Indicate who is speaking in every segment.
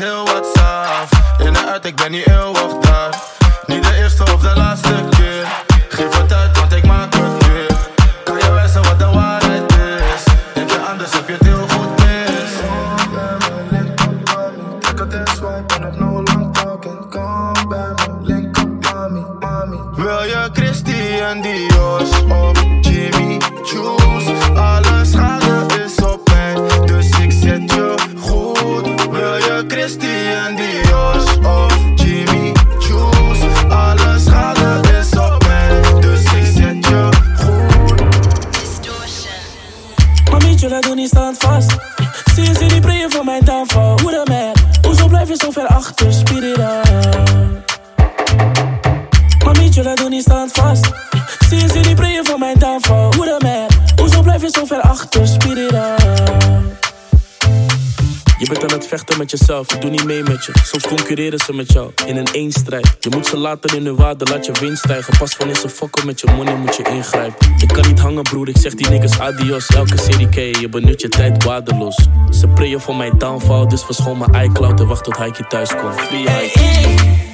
Speaker 1: heel wat saaf. In en uit, ik ben niet eeuwig daar. Niet de eerste of de laatste keer.
Speaker 2: Zie je, ze die prieën voor mijn downfall. Hoe dan man? Hoezo blijf je zo ver achter? Speed it up. Mamietje, laat doen niet stand vast. Zie je, ze die prieën voor mijn downfall. Hoe dan man? Hoezo blijf je zo ver achter? Speed it up bent aan het vechten met jezelf, ik doe niet mee met je. Soms concurreren ze met jou in een eenstrijd. Je moet ze laten in hun waarde, laat je winst stijgen. Pas wanneer ze fokken met je money, moet je ingrijpen. Je kan niet hangen, broer, ik zeg die niks adios. Elke serie ken je, je benut je tijd waardeloos. Ze prayen voor mijn downfall, dus verschoon mijn iCloud en wacht tot Haikie thuis komt.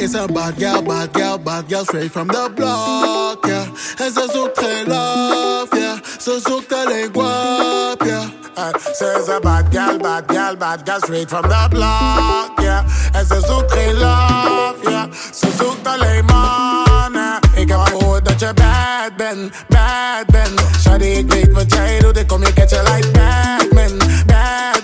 Speaker 3: is
Speaker 4: a bad girl, bad girl, bad girl, straight from the block, yeah. En ze zoekt geen love, yeah. Ze zoekt alleen guap, yeah.
Speaker 3: Uh, ze a bad girl, bad girl, bad girl, straight from the block, yeah. En ze zoekt geen love, yeah. Ze zoekt alleen mannen. Ik heb gehoord dat je bad bent, bad bent. Shawty, ik weet wat jij doet, ik kom je catchen like Batman, bad.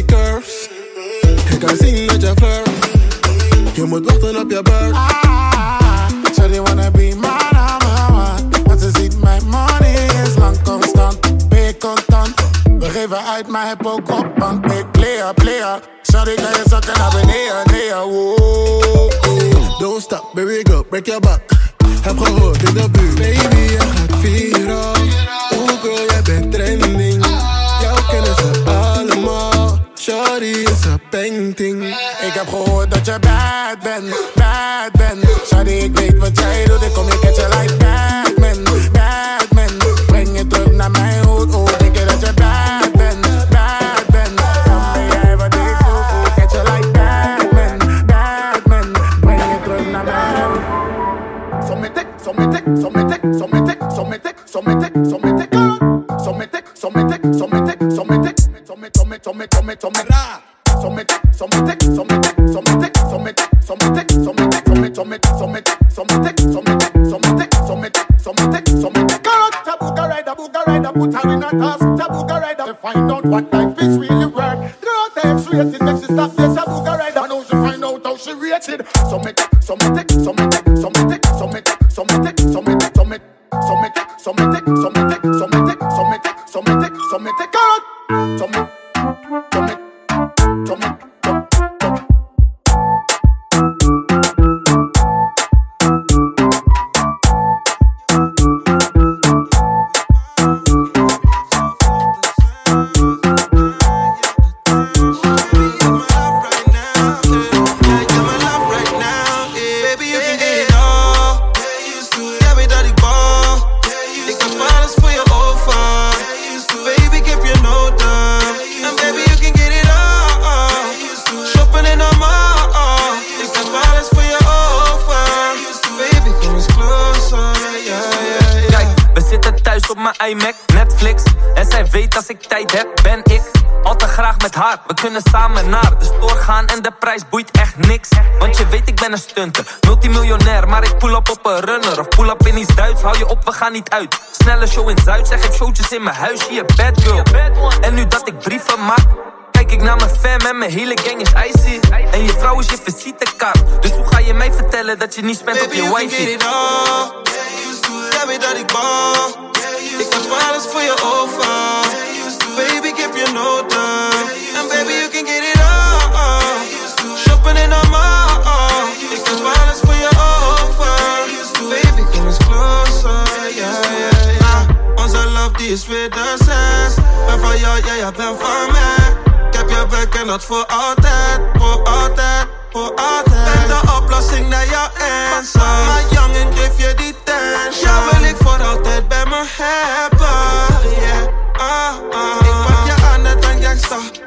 Speaker 4: the curves. You can sing not your flirt. You must button up your bird. Ah, wanna be my mama. Want
Speaker 3: to see my money is lang constant. Ben constant. We geven uit, maar heb ook op. Want ik player, player. Sorry, kan je zakken naar beneden, nee.
Speaker 4: Don't stop, baby go, break your back. Heb gehoord in de buurt, baby, je gaat vieren.
Speaker 3: Ik heb gehoord dat je bad bent, bad bent. Sorry, ik weet wat jij doet. Ik kom je catch So me take, so me take, so me take, so me take, so me take a.
Speaker 5: So me, so me mijn iMac, Netflix. En zij weet als ik tijd heb, ben ik altijd graag met haar. We kunnen samen naar de store gaan en de prijs boeit echt niks. Want je weet, ik ben een stunter, multimiljonair. Maar ik pull up op een runner of pull up in iets Duits. Hou je op, we gaan niet uit. Snelle show in Zuid, zij geeft showtjes in mijn huis. Hier, bad girl. En nu dat ik brieven maak. Kijk ik naar mijn fam en mijn hele gang is icy En je vrouw is je visitekaart Dus hoe ga je mij vertellen dat je niet spent op
Speaker 6: Baby,
Speaker 5: je
Speaker 6: you can get it all. Dat ik bal. Ik heb alles voor je over. Baby, ik heb je nodig. And baby, you can get it all. Shopping in de mall. Ik heb alles voor je over. Baby, kom eens closer. Yeah, yeah, yeah. Onze love die is weer de zes. Ben van jou, ja, jij bent van mij. Ik heb je bek en dat voor altijd. Voor altijd, voor altijd. Ben de oplossing naar jouw answer. Maar jongen, geef je die hebben. Yeah, ah, ah. Ik pak je aan net een gangsta.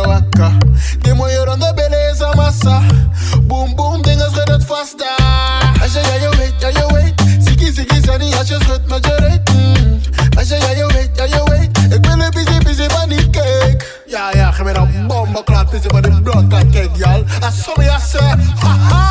Speaker 4: En. Die mooie ronde billen is een massa. Boom, boom, dingen schud het vast daar. Als je ja, je weet, ja, je weet. Ziggy, ziggy, sunny, als je schudt met je reet. Mm. Als je ja, je. Ik ben een busy, busy van cake. Ja, ja, geef me een bombenklaat, busy van bloedklaat cake, y'all. Als sommigen ja, zeggen, haha,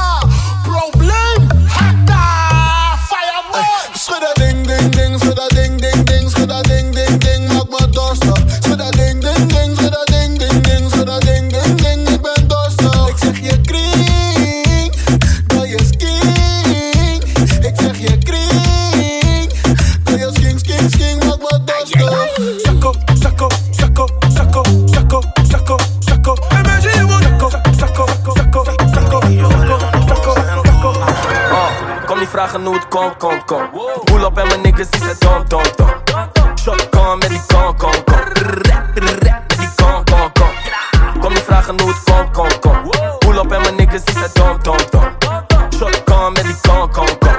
Speaker 5: komt, kom, kom. Pull up en mijn niggas die zijn dom, dom, dom. Shotgun met die con. Rrrr, rrrr, Met die
Speaker 7: con, con, con. Kom niet vragen hoe het kom, kom. Pull up en mijn niggas die zijn dom, dom, dom. Shotgun met die con, con, con.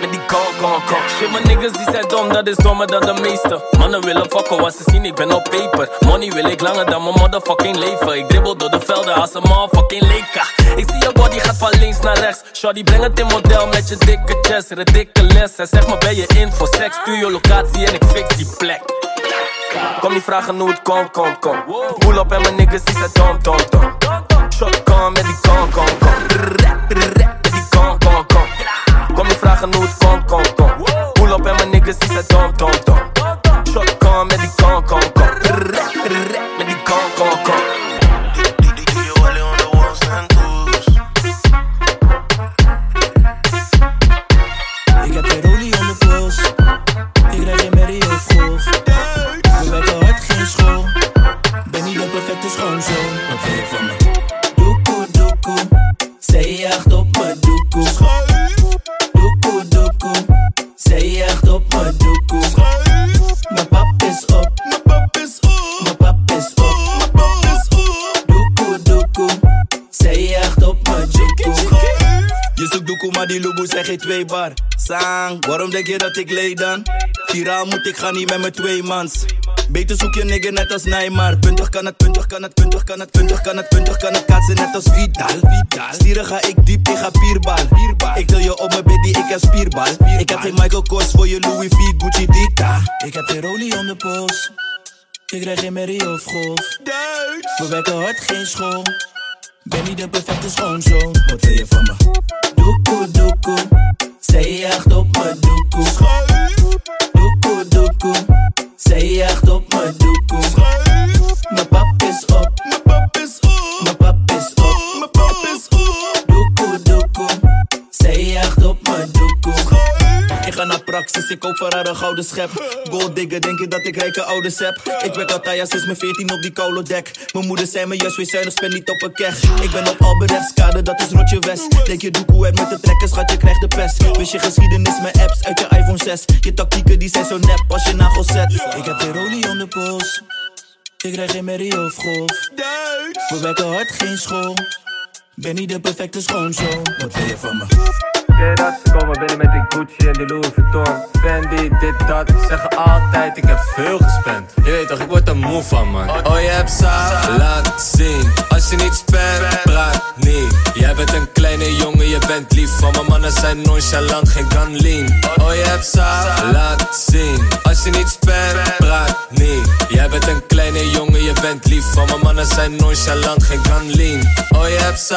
Speaker 7: Met die con, con, con. Shit, mijn niggas die zijn dom, dat is dommer dan de meeste. Mannen willen fokken, wat ze zien, ik ben op paper. Money wil ik langer dan mijn motherfucking leven. Ik dribbel door de velden als een motherfucking leka. Shorty, breng het in model met je dikke chest. Ridiculous. En zeg maar, ben je in voor seks? Stuur je locatie en ik fix die plek. Kom niet vragen hoe komt, kom, kom. Pull up en mijn niggas die zijn dom, dom, dom. Shotgun met die con, con, con. Met die con, con, con. Kom niet vragen hoe het kom, kom. Pull up en mijn niggas die zijn dom, dom, dom. Shotgun met die con, con, con.
Speaker 8: Twee bar. Sang, waarom denk je dat ik leed dan? Viraal moet ik gaan niet met mijn twee mans. Beter zoek je nigger net als Neymar. Puntig kan het, puntig kan het, puntig kan het, puntig kan het, puntig kan het. Kaatsen net als Vidal. Stieren ga ik diep, ik ga bierbal. Ik til je op mijn baby, ik heb spierbal. Ik heb geen Michael Kors voor je Louis V, Gucci Dita.
Speaker 9: Ik heb geen rolie om de pols. Ik krijg geen merrie of golf. We werken hard, geen school. Ben niet de perfecte schoonzoon. Wat wil je van
Speaker 8: een gouden schep. Gold digger, denk je dat ik rijke ouders heb? Ik werk al sinds mijn 14 op die kolodek. Mijn moeder zei me juist, wees zuinig, spend niet op een keg. Ik ben op Albrechtskade, dat is Rotje West. Denk je doekoe hebt met de trekken, schat, je krijgt de pest. Wist je geschiedenis met apps uit je iPhone 6? Je tactieken die zijn zo nep als je nagels zet.
Speaker 9: Ik heb geen rolie om de pols. Ik krijg geen merrie of golf. We werken hard, geen school. Ben niet de perfecte schoonzoon. Wat wil je van me?
Speaker 7: Dat? Ze komen binnen met die Gucci en die Louis Vuitton. Fendi, dit, dat. Ze zeggen altijd, ik heb veel gespend. Je weet toch, ik word er moe van, man. Oh, je hebt laat zien. Als je niet spent, praat niet. Jij bent een kleine jongen, je bent lief. Van mijn mannen zijn nonchalant, geen gun lean. Oh, je hebt laat zien. Als je niet spent, praat niet. Jij bent een kleine jongen, je bent lief. Van mijn mannen zijn nonchalant, geen gun lean. Oh, je hebt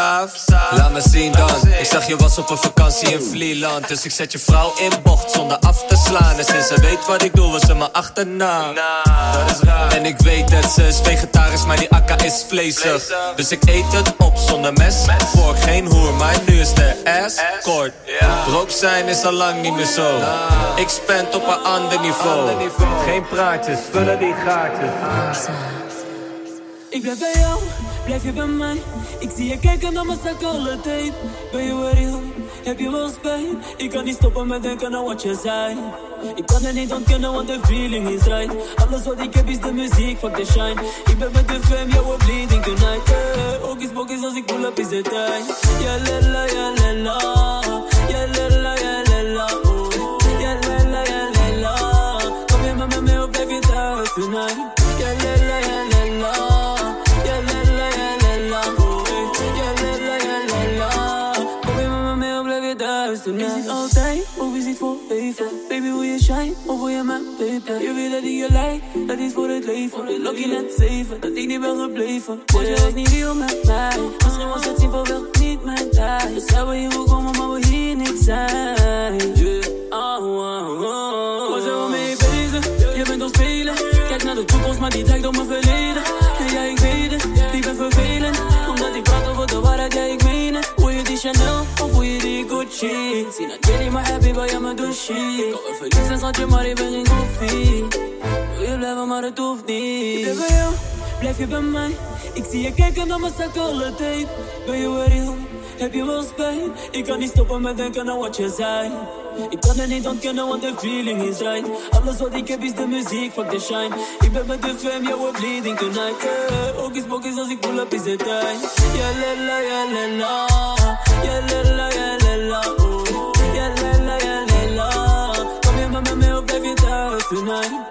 Speaker 7: laat me zien dan. Ik zag je was op een vakantie in Vlieland. Dus ik zet je vrouw in bocht zonder af te slaan. En sinds ze weet wat ik doe, was ze me achterna. Dat is raar. En ik weet het, ze is vegetarisch, maar die akka is vleesig. Dus ik eet het op zonder mes. Voor geen hoer, maar nu is de ass kort. Broke zijn is al lang niet meer zo. Ik spend op een ander niveau. Geen praatjes, vullen die gaatjes.
Speaker 10: Ik blijf bij jou, blijf je bij mij. Ik zie je kijken naar mijn zak alle tijd. Ben je real? Heb je wel spijt? Ik kan niet stoppen met denken aan wat je zei. Ik kan het niet ontkennen, want de feeling is right. Alles wat ik heb is de muziek, fuck the shine. Ik ben met de fam, yeah, we're bleeding tonight. Yeah. Okkies bokkies, als ik pull up is het tijd. Ja, lella, ja, lella. Ja, lella, ja, lella. Oh. Ja, lella, ja, lella. Kom je met me of blijf je thuis tonight? Baby, wil je shine of wil je mijn paper? Je weet dat ik je lijk, dat is voor het leven. Lucky net zeven, dat ik niet ben gebleven. Want je was niet real met mij. Misschien was het simpel wel niet mijn tijd. Dus hebben hier wil komen, maar we hier niet zijn. Yeah. Oh, oh, oh. Waar zijn we mee bezig? Je bent al spelen. Kijk naar de toekomst, maar die lijkt op mijn verleden. En ja, ik weet het, ik ben vervelend. Gucci? Dat jullie maar happy, douche? Ik kan me verliezen, schat je, maar ik ben geen koffie. Wil je blijven, maar het hoeft niet. Ben bij jou, blijf je bij mij. Ik zie je kijken naar mijn zak alle tijd. Ben je real? heb je wel spijt? Ik kan niet stoppen met denken aan wat je zei. Ik kan het niet ontkennen, want de feeling is right. Alles wat ik heb is de muziek, fuck the shine. Ik ben met de fam, yeah, we're bleeding tonight. Yeah. Ook is als ik pull up is het tijd. Ja, la ja, la Ja, tonight?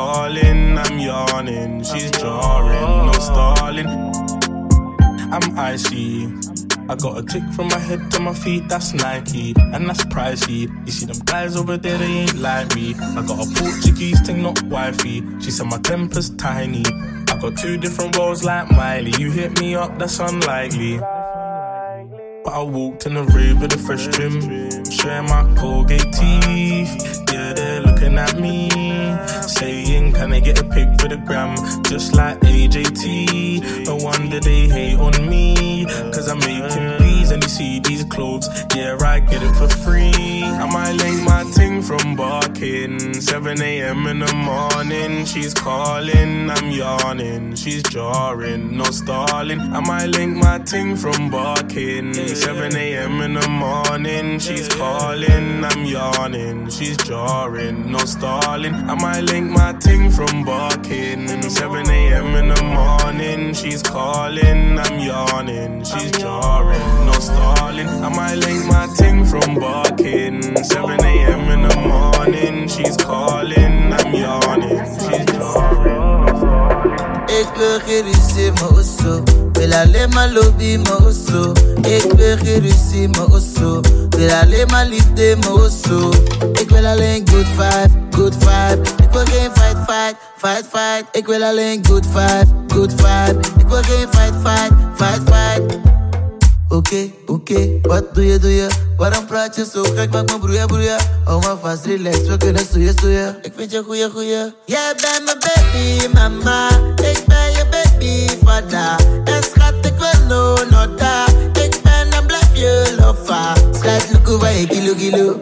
Speaker 11: I'm yawning, she's jarring, no stalling. I'm icy. I got a tick from my head to my feet, that's Nike, and that's pricey. You see them guys over there, they ain't like me. I got a Portuguese thing, not wifey. She said my temper's tiny. I got two different roles like Miley. You hit me up, that's unlikely. But I walked in the rave with a fresh trim, showing my Colgate teeth. Yeah, they're looking at me, saying, Can I get a pic for the gram? Just like AJT. No wonder they hate on me, cause I'm making bees and you see these clothes. Yeah, I get it for free. I might link my ting from barking. 7 a.m. in the morning, she's calling, I'm yawning. She's jarring, no stalling. I might link my ting from barking. 7 a.m. in the morning, she's calling, I'm yawning. She's jarring, no stalling. I might link my ting from barking. 7 a.m. in the morning, she's calling, I'm yawning. She's jarring, no stalling. I might link my ting from barking. 7 a.m. in the morning, she's calling, I'm yawning. She's jarring.
Speaker 12: Ik wil alleen maar osso. Wil liefde, alleen good vibe, good vibe. Wil geen fight, fight, fight, fight. Alleen good vibe, good vibe. Wil geen fight, fight, fight, fight. Okay, oké, wat doe je, doe je? Waarom praat je zo gek? Maak me broeien, broeien. Hou maar vast, relax, we kunnen stoeien, stoeien. Ik vind je goeie, goeie. Jij bent mijn baby, mama. Ik ben je baby, vader. En schat, ik wil no, no, da. Ik ben en blijf je lofa. Schat, look over je kilo, kilo.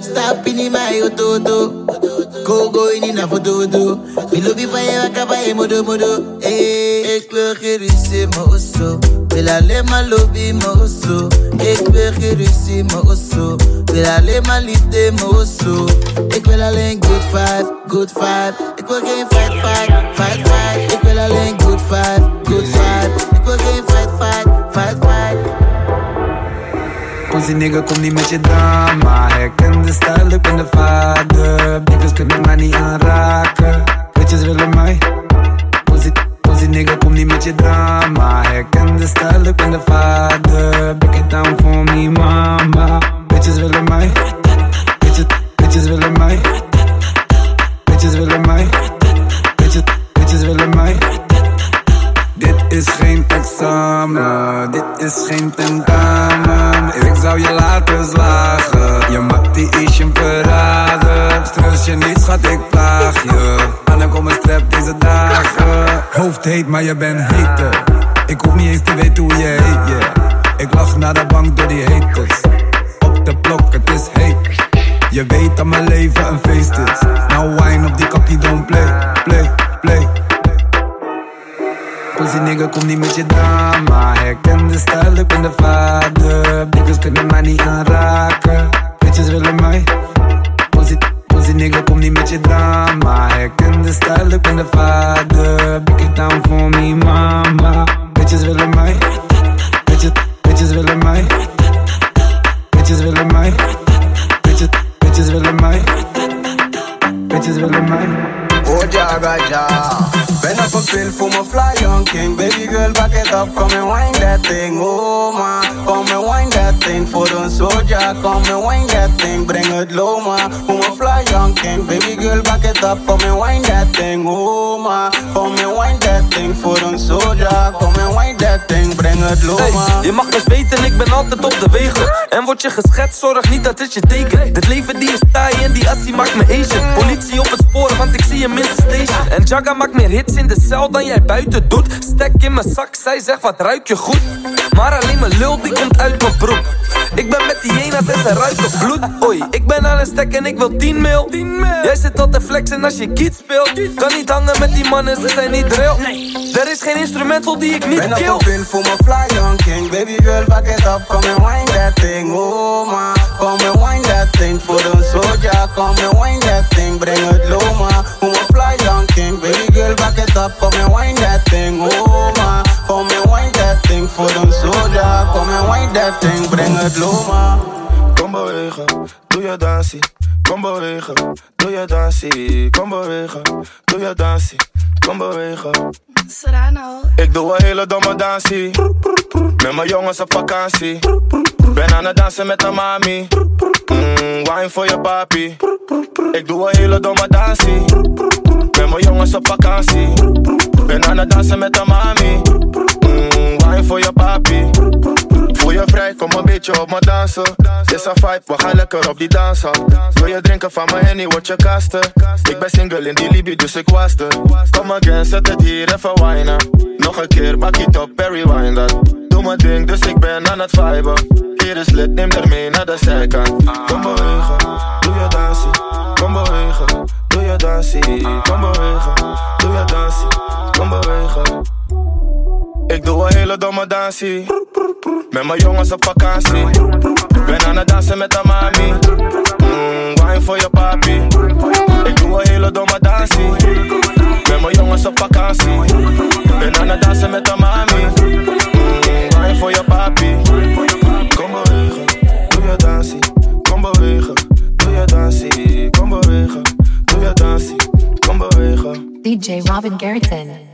Speaker 12: Stap in mijn auto, Go, go in na foto, foto. Bilobi van je wakker bij je modo, modo. Hey, eh, eh, ik wil ruzie, maar osso. Eh, wil maar osso. Ik wil ruzie, maar osso. Wil alleen maar liefde, maar osso. Ik wil alleen good vibe, good vibe. Ik wil fight, fight, fight, fight. Ik wil alleen good vibe, good vibe. Ik wil fight, fight, fight, fight.
Speaker 13: Pussy nigga, kom niet met je. Stijl, ik ben de vader. Niggas kunnen mij niet aanraken. Bitches willen mij. Pussy, pussy nigga, kom niet met je drama. Herken de stijl, ik ben de vader. Break it down for me, mama. Deze dagen. Hoofd heet, maar je bent heter. Ik hoef niet eens te weten hoe je heet, yeah. Ik lach naar de bank door die haters. Op de blok, het is heet. Je weet dat mijn leven een feest is. Nou wine op die kakkie, don't play, play, play. Pussy nigga, kom niet met je drama. Herken de stijl, ik ben de vader. Niggas kunnen mij niet aanraken. Bitches willen mij. Pussy nigga, kom niet met je drama. Herken de stijl, ik ben de vader. Break it down for me, mama. Bitches willen mij. Bitches, bitches willen mij. Bitches willen mij. Bitches, bitches willen mij. Bitches willen mij.
Speaker 14: Oh jaga ja. Ben op een pil voor mijn fly young king. Baby girl, back it up, come and wind that thing. Oh ma, come and wind that thing. Voor een soldier, come and wind that thing. Breng het low ma, voor mijn fly young king. Baby girl, back it up, come and wind that thing. Oh ma, come and wind that thing. Voor een soldier, come and wind that thing. Breng het low ma.
Speaker 5: Hey, je mag dus weten, ik ben altijd op de wegen. En word je geschetst, zorg niet dat het je teken. Dit leven die is taai en die assie maakt me Asian. Politie op het spoor, want ik zie hem En Jaga maakt meer hits in de cel dan jij buiten doet. Stek in mijn zak, zij zegt wat ruik je goed. Maar alleen mijn lul die komt uit mijn broek. Ik ben met die jena's en ze ruiken bloed. Oei, ik ben aan een stek en ik wil 10 mil. Jij zit tot te flexen als je kiet speelt. Kan niet hangen met die mannen, ze zijn niet drill. Er is geen instrumental die ik niet
Speaker 14: Ben op
Speaker 5: kill.
Speaker 14: een pin voor mijn fly young king Baby girl, back it up, come and wind that thing Oh ma, come and wind that thing Voor een soldier, come and wind that thing Breng het low up, come and wind that thing Oh ma, come and wind that thing Voor een soldier, come and wind that thing Breng het low ma
Speaker 1: Kom bewegen, doe je dansie. Kom bewegen, doe je dansie. Kom bewegen, doe je dansie. Kom bewegen.
Speaker 15: Serrano.
Speaker 1: Ik doe een hele domme dansie. Met mijn jongens op vakantie. Ben aan het dansen met de mami. Mm, wine voor je papi. Ik doe een hele domme dansie. Met mijn jongens op vakantie. Ben aan het dansen met de mami. Mm, wine voor je papi. Voel je vrij, kom een beetje op me dansen. Is een vibe, we gaan lekker op die dansen. Wil je drinken van mijn henny, word je kasten. Ik ben single in die Libië, dus ik was er. Kom again, zet het hier even wijnen. Nog een keer, bak het op, Perry dat. Doe mijn ding, dus ik ben aan het viben. Hier is lid, neem er mee naar de zijkant. Kom bewegen, doe je dansie. Kom bewegen, je dansie. Kom bewegen, doe je dansie. Kom bewegen. Ik doe een hele domme dansie. Met mijn jongens op vakantie. Ben aan het dansen met de mami. Mm, wine voor je papi. Ik doe een hele domme dansie. Met mijn jongens op vakantie. Ben aan het dansen met de mami. Mm, wine voor je papi. Kom bewegen, doe je dansie. Kom bewegen, doe je dansie.
Speaker 16: DJ Robin Garrison.